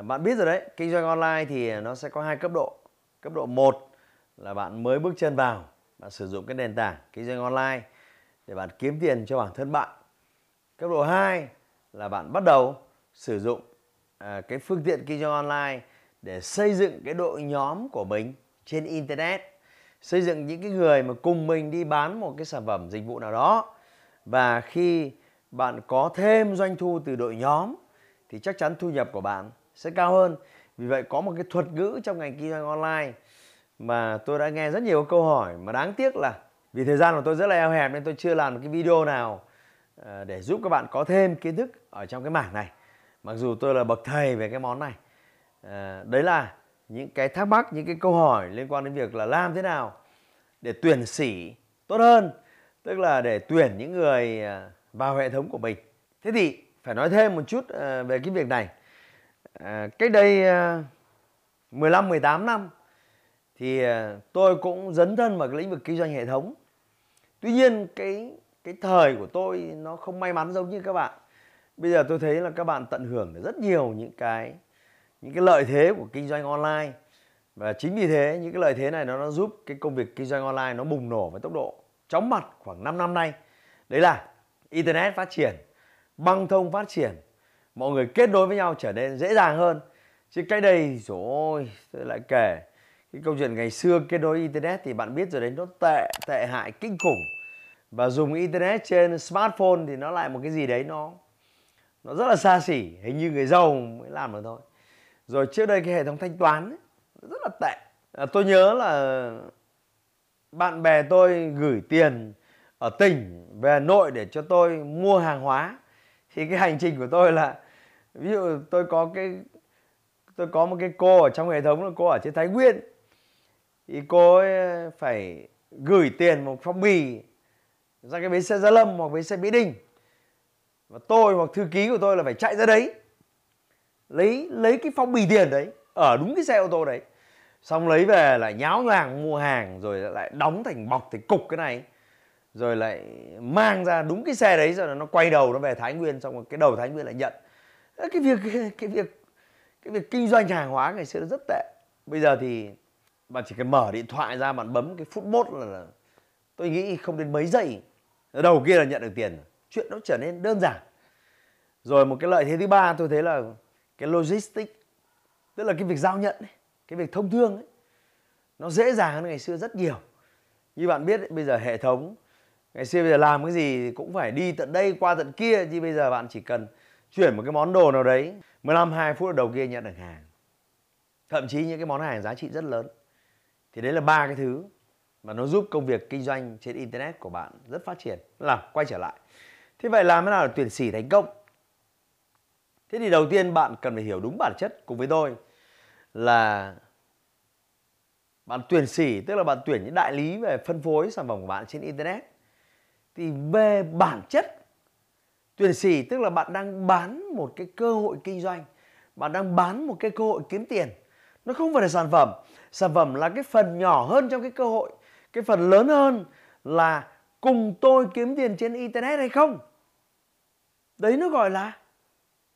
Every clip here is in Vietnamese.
Ờ, bạn biết rồi đấy, kinh doanh online thì nó sẽ có hai cấp độ. Cấp độ 1 là bạn mới bước chân vào, bạn sử dụng cái nền tảng kinh doanh online để bạn kiếm tiền cho bản thân bạn. Cấp độ 2 là bạn bắt đầu sử dụng à, cái phương tiện kinh doanh online để xây dựng cái đội nhóm của mình trên internet, xây dựng những cái người mà cùng mình đi bán một cái sản phẩm dịch vụ nào đó. Và khi bạn có thêm doanh thu từ đội nhóm thì chắc chắn thu nhập của bạn sẽ cao hơn. Vì vậy có một cái thuật ngữ trong ngành kinh doanh online mà tôi đã nghe rất nhiều câu hỏi mà đáng tiếc là vì thời gian của tôi rất là eo hẹp nên tôi chưa làm một cái video nào ờ, để giúp các bạn có thêm kiến thức ở trong cái mảng này. Mặc dù tôi là bậc thầy về cái món này ờ, đấy là những cái thắc mắc, những cái câu hỏi liên quan đến việc là làm thế nào để tuyển sĩ tốt hơn, tức là để tuyển những người ờ, vào hệ thống của mình. Thế thì phải nói thêm một chút về cái việc này à, cách đây à, 15 18 năm thì à, tôi cũng dấn thân vào cái lĩnh vực kinh doanh hệ thống. Tuy nhiên cái cái thời của tôi nó không may mắn giống như các bạn. Bây giờ tôi thấy là các bạn tận hưởng được rất nhiều những cái những cái lợi thế của kinh doanh online và chính vì thế những cái lợi thế này nó nó giúp cái công việc kinh doanh online nó bùng nổ với tốc độ chóng mặt khoảng 5 năm nay. Đấy là internet phát triển, băng thông phát triển, mọi người kết nối với nhau trở nên dễ dàng hơn. Chứ cái đây rồi tôi lại kể. Cái câu chuyện ngày xưa kết nối internet thì bạn biết rồi đấy nó tệ tệ hại kinh khủng. Và dùng internet trên smartphone thì nó lại một cái gì đấy nó nó rất là xa xỉ. Hình như người giàu mới làm được thôi. Rồi trước đây cái hệ thống thanh toán ấy, rất là tệ. À, tôi nhớ là bạn bè tôi gửi tiền ở tỉnh về Hà Nội để cho tôi mua hàng hóa. Thì cái hành trình của tôi là ví dụ tôi có cái, tôi có một cái cô ở trong hệ thống là cô ở trên Thái Nguyên. Thì cô ấy phải gửi tiền một phong bì ra cái bến xe Gia Lâm hoặc bến xe Mỹ Đình. Và tôi hoặc thư ký của tôi là phải chạy ra đấy, lấy lấy cái phong bì tiền đấy ở đúng cái xe ô tô đấy. Xong lấy về lại nháo nhàng mua hàng rồi lại đóng thành bọc thành cục cái này. Rồi lại mang ra đúng cái xe đấy rồi nó quay đầu nó về Thái Nguyên, xong rồi cái đầu Thái Nguyên lại nhận cái việc cái việc cái việc kinh doanh hàng hóa ngày xưa nó rất tệ. Bây giờ thì bạn chỉ cần mở điện thoại ra bạn bấm cái phút mốt là, là tôi nghĩ không đến mấy giây đầu kia là nhận được tiền chuyện nó trở nên đơn giản. Rồi một cái lợi thế thứ ba tôi thấy là cái logistics tức là cái việc giao nhận ấy, cái việc thông thương ấy, nó dễ dàng hơn ngày xưa rất nhiều. Như bạn biết ấy, bây giờ hệ thống ngày xưa bây giờ làm cái gì cũng phải đi tận đây qua tận kia chứ bây giờ bạn chỉ cần chuyển một cái món đồ nào đấy 15 2 phút đầu kia nhận được hàng. Thậm chí những cái món hàng giá trị rất lớn. Thì đấy là ba cái thứ mà nó giúp công việc kinh doanh trên internet của bạn rất phát triển. Là, quay trở lại. Thế vậy làm thế nào để tuyển sĩ thành công? Thế thì đầu tiên bạn cần phải hiểu đúng bản chất cùng với tôi là bạn tuyển sỉ, tức là bạn tuyển những đại lý về phân phối sản phẩm của bạn trên internet. Thì về bản chất tuyển sĩ tức là bạn đang bán một cái cơ hội kinh doanh. Bạn đang bán một cái cơ hội kiếm tiền. Nó không phải là sản phẩm. Sản phẩm là cái phần nhỏ hơn trong cái cơ hội. Cái phần lớn hơn là cùng tôi kiếm tiền trên internet hay không? Đấy nó gọi là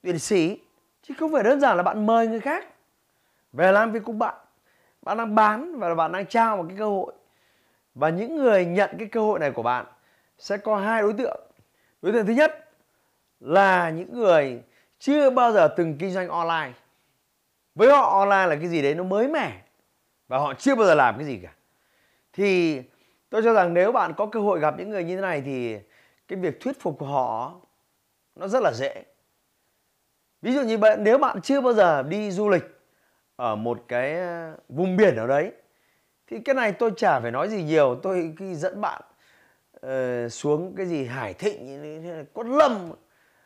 tuyển sĩ chứ không phải đơn giản là bạn mời người khác. Về làm việc cùng bạn. Bạn đang bán và bạn đang trao một cái cơ hội. Và những người nhận cái cơ hội này của bạn sẽ có hai đối tượng. Đối tượng thứ nhất là những người chưa bao giờ từng kinh doanh online. Với họ online là cái gì đấy nó mới mẻ và họ chưa bao giờ làm cái gì cả. Thì tôi cho rằng nếu bạn có cơ hội gặp những người như thế này thì cái việc thuyết phục của họ nó rất là dễ. Ví dụ như bạn nếu bạn chưa bao giờ đi du lịch ở một cái ờ, vùng biển nào đấy thì cái này tôi chả phải nói gì nhiều. Tôi khi dẫn bạn uh, xuống cái gì hải thịnh quất lâm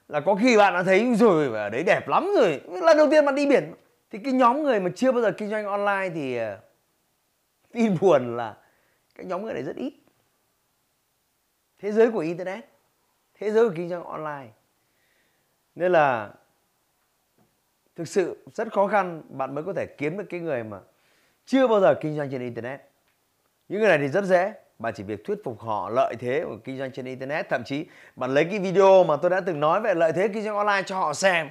là có khi bạn đã thấy rồi ở đấy đẹp lắm rồi. Lần đầu tiên bạn đi biển, thì cái nhóm người mà chưa bao giờ kinh doanh online thì ờ, tin buồn là cái nhóm người này rất ít. Thế giới của internet, thế giới của kinh doanh online. Nên là thực sự rất khó khăn, bạn mới có thể kiếm được cái người mà chưa bao giờ kinh doanh trên internet. Những người này thì rất dễ bạn chỉ việc thuyết phục họ lợi thế của kinh doanh trên internet. Thậm chí bạn lấy cái video mà tôi đã từng nói về lợi thế kinh doanh online cho họ xem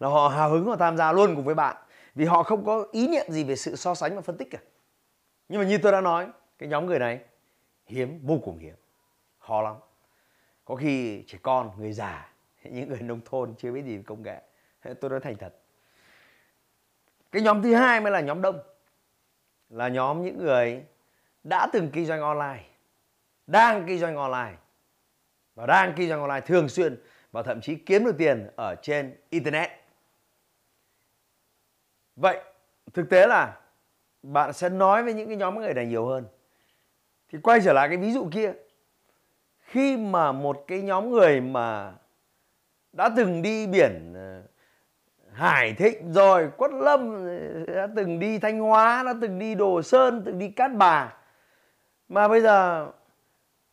là họ hào hứng họ tham gia luôn cùng với bạn. Vì họ không có ý niệm gì về sự so sánh và phân tích cả. Nhưng mà như tôi đã nói, cái nhóm người này hiếm, vô cùng hiếm. Khó lắm. Có khi trẻ con, người già, những người nông thôn chưa biết gì về công nghệ. Tôi nói thành thật. Cái nhóm thứ hai mới là nhóm đông. Là nhóm những người đã từng kinh doanh online đang kinh doanh online, và đang kinh doanh online thường xuyên, và thậm chí kiếm được tiền ở trên internet. Vậy thực tế là bạn sẽ nói với những cái nhóm người này nhiều hơn. Thì quay trở lại cái ví dụ kia. Khi mà một cái nhóm người mà đã từng đi biển ờ, Hải Thịnh rồi, Quất Lâm ờ, đã từng đi Thanh Hóa, đã từng đi Đồ Sơn, từng đi Cát Bà, mà bây giờ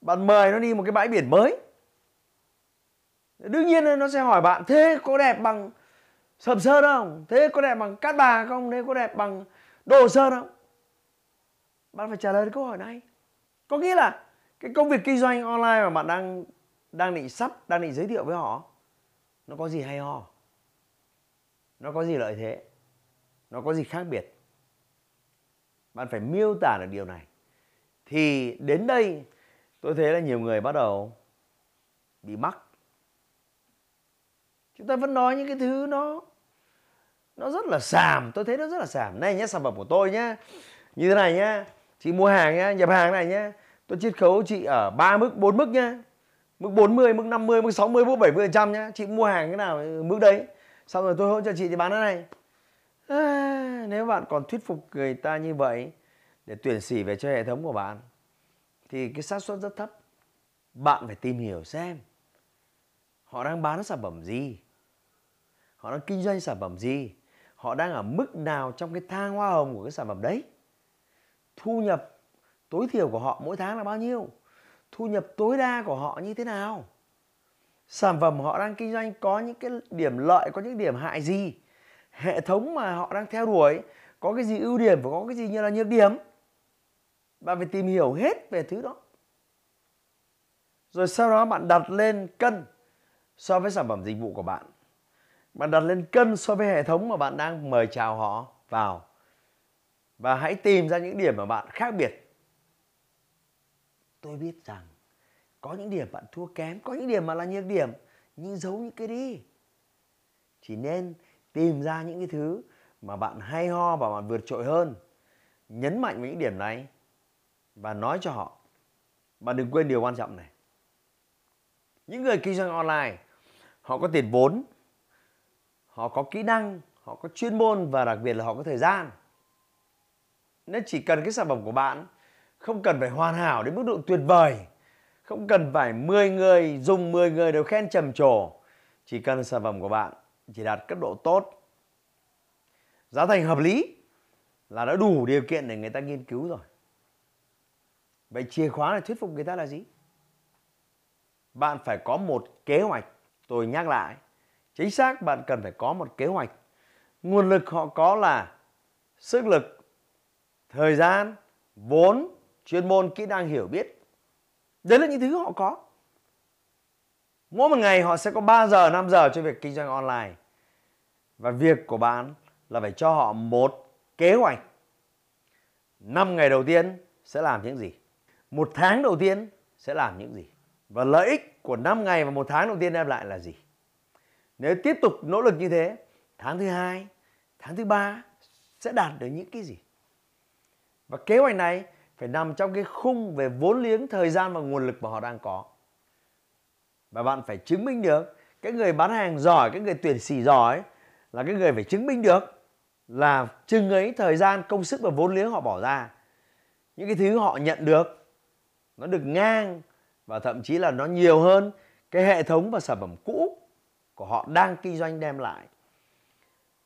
bạn mời nó đi một cái bãi biển mới. Đương nhiên nó sẽ hỏi bạn, thế có đẹp bằng Sầm Sơn không? Thế có đẹp bằng Cát Bà không? Thế có đẹp bằng Đồ Sơn không? Bạn phải trả lời câu hỏi này. Có nghĩa là cái công việc kinh doanh online mà bạn đang đang định sắp, đang định giới thiệu với họ, nó có gì hay ho? Nó có gì lợi thế? Nó có gì khác biệt? Bạn phải miêu tả được điều này. Thì đến đây tôi thấy là nhiều người bắt đầu bị mắc. Chúng ta vẫn nói những cái thứ nó nó rất là xàm. Tôi thấy nó rất là xàm. Này nhé sản phẩm của tôi nhé như thế này nhé chị mua hàng nhé nhập hàng này nhé tôi chiết khấu chị ở ba mức bốn mức nhé mức 40, mức 50, mức 60, mức 70 trăm nhá. Chị mua hàng cái nào mức đấy. Xong rồi tôi hỗ trợ chị thì bán cái này. À, nếu bạn còn thuyết phục người ta như vậy để tuyển sỉ về cho hệ thống của bạn thì cái xác suất rất thấp. Bạn phải tìm hiểu xem họ đang bán sản phẩm gì, họ đang kinh doanh sản phẩm gì, họ đang ở mức nào trong cái thang hoa hồng của cái sản phẩm đấy. Thu nhập tối thiểu của họ mỗi tháng là bao nhiêu? Thu nhập tối đa của họ như thế nào? Sản phẩm họ đang kinh doanh có những cái điểm lợi, có những điểm hại gì? Hệ thống mà họ đang theo đuổi, có cái gì ưu điểm và có cái gì như là nhược điểm? Bạn phải tìm hiểu hết về thứ đó. Rồi sau đó bạn đặt lên cân so với sản phẩm dịch vụ của bạn. Bạn đặt lên cân so với hệ thống mà bạn đang mời chào họ vào. Và hãy tìm ra những điểm mà bạn khác biệt. Tôi biết rằng có những điểm bạn thua kém, có những điểm mà là nhược điểm, nhưng giấu những cái đi. Chỉ nên tìm ra những cái thứ mà bạn hay ho và bạn vượt trội hơn. Nhấn mạnh vào những điểm này và nói cho họ, bạn đừng quên điều quan trọng này. Những người kinh doanh online, họ có tiền vốn, họ có kỹ năng, họ có chuyên môn và đặc biệt là họ có thời gian. Nên chỉ cần cái sản phẩm của bạn không cần phải hoàn hảo đến mức độ tuyệt vời, không cần phải 10 người dùng 10 người đều khen trầm trồ, chỉ cần sản phẩm của bạn chỉ đạt cấp độ tốt, giá thành hợp lý là đã đủ điều kiện để người ta nghiên cứu rồi vậy chìa khóa để thuyết phục người ta là gì? Bạn phải có một kế hoạch. Tôi nhắc lại, chính xác bạn cần phải có một kế hoạch. Nguồn lực họ có là sức lực, thời gian, vốn, chuyên môn, kỹ năng hiểu biết. Đấy là những thứ họ có. Mỗi một ngày họ sẽ có 3 giờ 5 giờ cho việc kinh doanh online. Và việc của bạn là phải cho họ một kế hoạch. 5 ngày đầu tiên sẽ làm những gì? Một tháng đầu tiên sẽ làm những gì? Và lợi ích của 5 ngày và một tháng đầu tiên đem lại là gì? Nếu tiếp tục nỗ lực như thế, tháng thứ hai, tháng thứ ba sẽ đạt được những cái gì? Và kế hoạch này phải nằm trong cái khung về vốn liếng, thời gian và nguồn lực mà họ đang có. Và bạn phải chứng minh được, cái người bán hàng giỏi, cái người tuyển sĩ giỏi là cái người phải chứng minh được là chừng ấy thời gian, công sức và vốn liếng họ bỏ ra. Những cái thứ họ nhận được nó được ngang và thậm chí là nó nhiều hơn cái hệ thống và sản phẩm cũ của họ đang kinh doanh đem lại.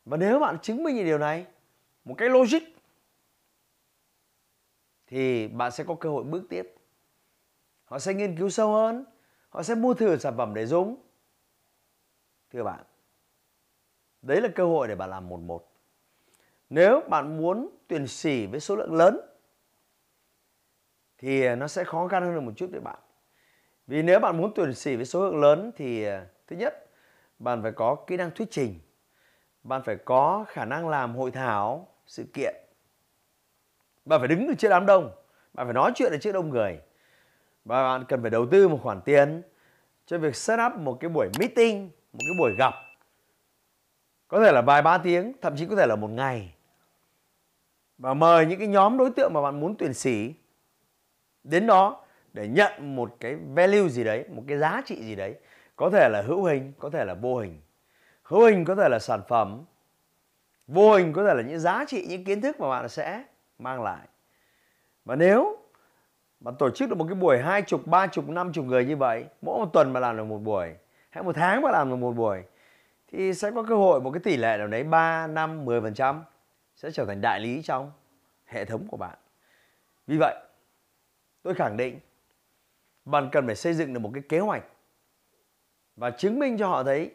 Và nếu bạn chứng minh được điều này, một cái logic, thì bạn sẽ có cơ hội bước tiếp. Họ sẽ nghiên cứu sâu hơn, họ sẽ mua thử sản phẩm để dùng. Thưa bạn, đấy là cơ hội để bạn làm một một. Nếu bạn muốn tuyển sỉ với số lượng lớn thì à, nó sẽ khó khăn hơn được một chút với bạn. Vì nếu bạn muốn tuyển sĩ với số lượng lớn thì à, thứ nhất, bạn phải có kỹ năng thuyết trình. Bạn phải có khả năng làm hội thảo, sự kiện. Bạn phải đứng ở trước đám đông. Bạn phải nói chuyện ở trước đông người. Và bạn cần phải đầu tư một khoản tiền cho việc set up một cái buổi meeting, một cái buổi gặp. Có thể là vài ba tiếng, thậm chí có thể là một ngày. Và mời những cái nhóm đối tượng mà bạn muốn tuyển sĩ đến đó để nhận một cái value gì đấy một cái giá trị gì đấy có thể là hữu hình có thể là vô hình hữu hình có thể là sản phẩm vô hình có thể là những giá trị những kiến thức mà bạn sẽ mang lại và nếu bạn tổ chức được một cái buổi hai chục ba chục năm chục người như vậy mỗi một tuần mà làm được một buổi hay một tháng mà làm được một buổi thì sẽ có cơ hội một cái tỷ lệ nào đấy 3, 5, 10% sẽ trở thành đại lý trong hệ thống của bạn. Vì vậy, tôi khẳng định bạn cần phải xây dựng được một cái kế hoạch và chứng minh cho họ thấy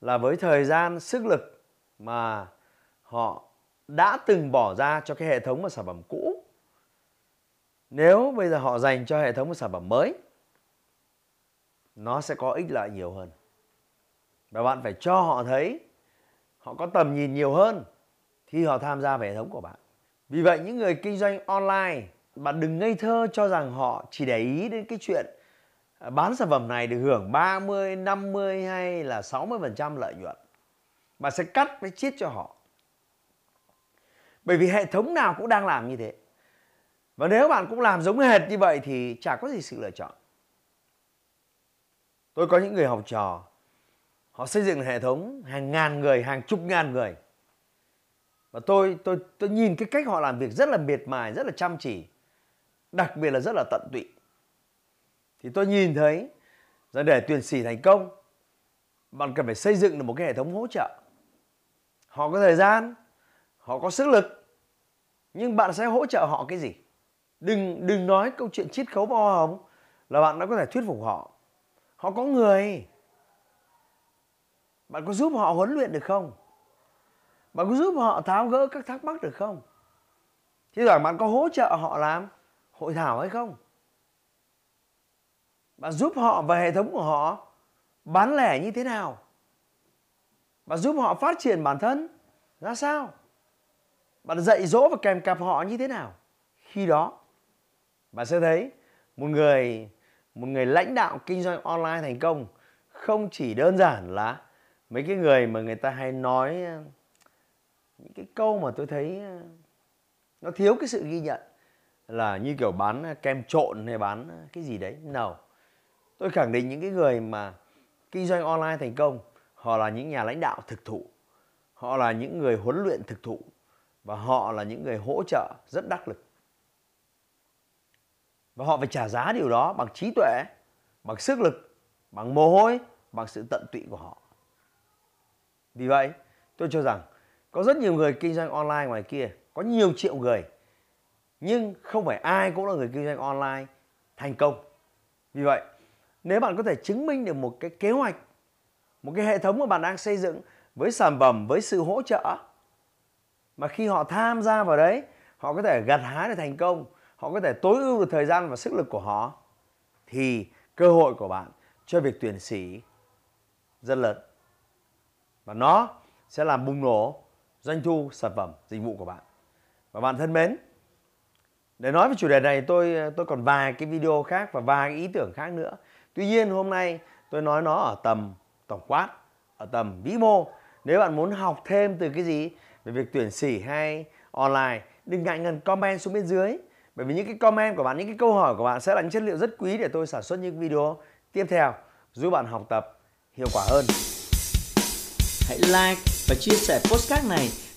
là với thời gian, sức lực mà họ đã từng bỏ ra cho cái hệ thống và sản phẩm cũ nếu bây giờ họ dành cho hệ thống và sản phẩm mới nó sẽ có ích lợi nhiều hơn. Và bạn phải cho họ thấy họ có tầm nhìn nhiều hơn khi họ tham gia về hệ thống của bạn. Vì vậy những người kinh doanh online bạn đừng ngây thơ cho rằng họ chỉ để ý đến cái chuyện à, bán sản phẩm này được hưởng 30, 50 hay là 60% lợi nhuận. Bạn sẽ cắt với chiết cho họ. Bởi vì hệ thống nào cũng đang làm như thế. Và nếu bạn cũng làm giống hệt như vậy thì chả có gì sự lựa chọn. Tôi có những người học trò họ xây dựng hệ thống hàng ngàn người, hàng chục ngàn người. Và tôi tôi tôi nhìn cái cách họ làm việc rất là miệt mài, rất là chăm chỉ. Đặc biệt là rất là tận tụy. Thì tôi nhìn thấy rằng để tuyển sĩ thành công bạn cần phải xây dựng được một cái hệ thống hỗ trợ. Họ có thời gian, họ có sức lực nhưng bạn sẽ hỗ trợ họ cái gì? đừng đừng nói câu chuyện chiết khấu và hoa hồng là bạn đã có thể thuyết phục họ họ có người bạn có giúp họ huấn luyện được không bạn có giúp họ tháo gỡ các thắc mắc được không chứ rằng bạn có hỗ trợ họ làm hội thảo hay không? Bạn giúp họ và hệ thống của họ bán lẻ như thế nào? Bạn giúp họ phát triển bản thân ra sao? Bạn dạy dỗ và kèm cặp họ như thế nào? Khi đó bạn sẽ thấy một người một người lãnh đạo kinh doanh online thành công không chỉ đơn giản là mấy cái người mà người ta hay nói ờ, những cái câu mà tôi thấy ờ, nó thiếu cái sự ghi nhận là như kiểu bán kem trộn hay bán cái gì đấy. Nào, tôi khẳng định những cái người mà kinh doanh online thành công, họ là những nhà lãnh đạo thực thụ, họ là những người huấn luyện thực thụ và họ là những người hỗ trợ rất đắc lực. Và họ phải trả giá điều đó bằng trí tuệ, bằng sức lực, bằng mồ hôi, bằng sự tận tụy của họ. Vì vậy, tôi cho rằng có rất nhiều người kinh doanh online ngoài kia có nhiều triệu người nhưng không phải ai cũng là người kinh doanh online thành công. Vì vậy, nếu bạn có thể chứng minh được một cái kế hoạch, một cái hệ thống mà bạn đang xây dựng với sản phẩm, với sự hỗ trợ mà khi họ tham gia vào đấy, họ có thể gặt hái được thành công, họ có thể tối ưu được thời gian và sức lực của họ, thì cơ hội của bạn cho việc tuyển sĩ rất lớn. Và nó sẽ làm bùng nổ doanh thu sản phẩm dịch vụ của bạn. Và bạn thân mến để nói về chủ đề này, tôi ờ, tôi còn vài cái video khác và vài cái ý tưởng khác nữa. Tuy nhiên, hôm nay tôi nói nó ở tầm tổng quát, ở tầm vĩ mô. Nếu bạn muốn học thêm từ cái gì, về việc tuyển sĩ hay online, đừng ngại ngần comment xuống bên dưới. Bởi vì những cái comment của bạn, những cái câu hỏi của bạn sẽ là những chất liệu rất quý để tôi sản xuất những video tiếp theo, giúp bạn học tập hiệu quả hơn. Hãy like và chia sẻ postcard này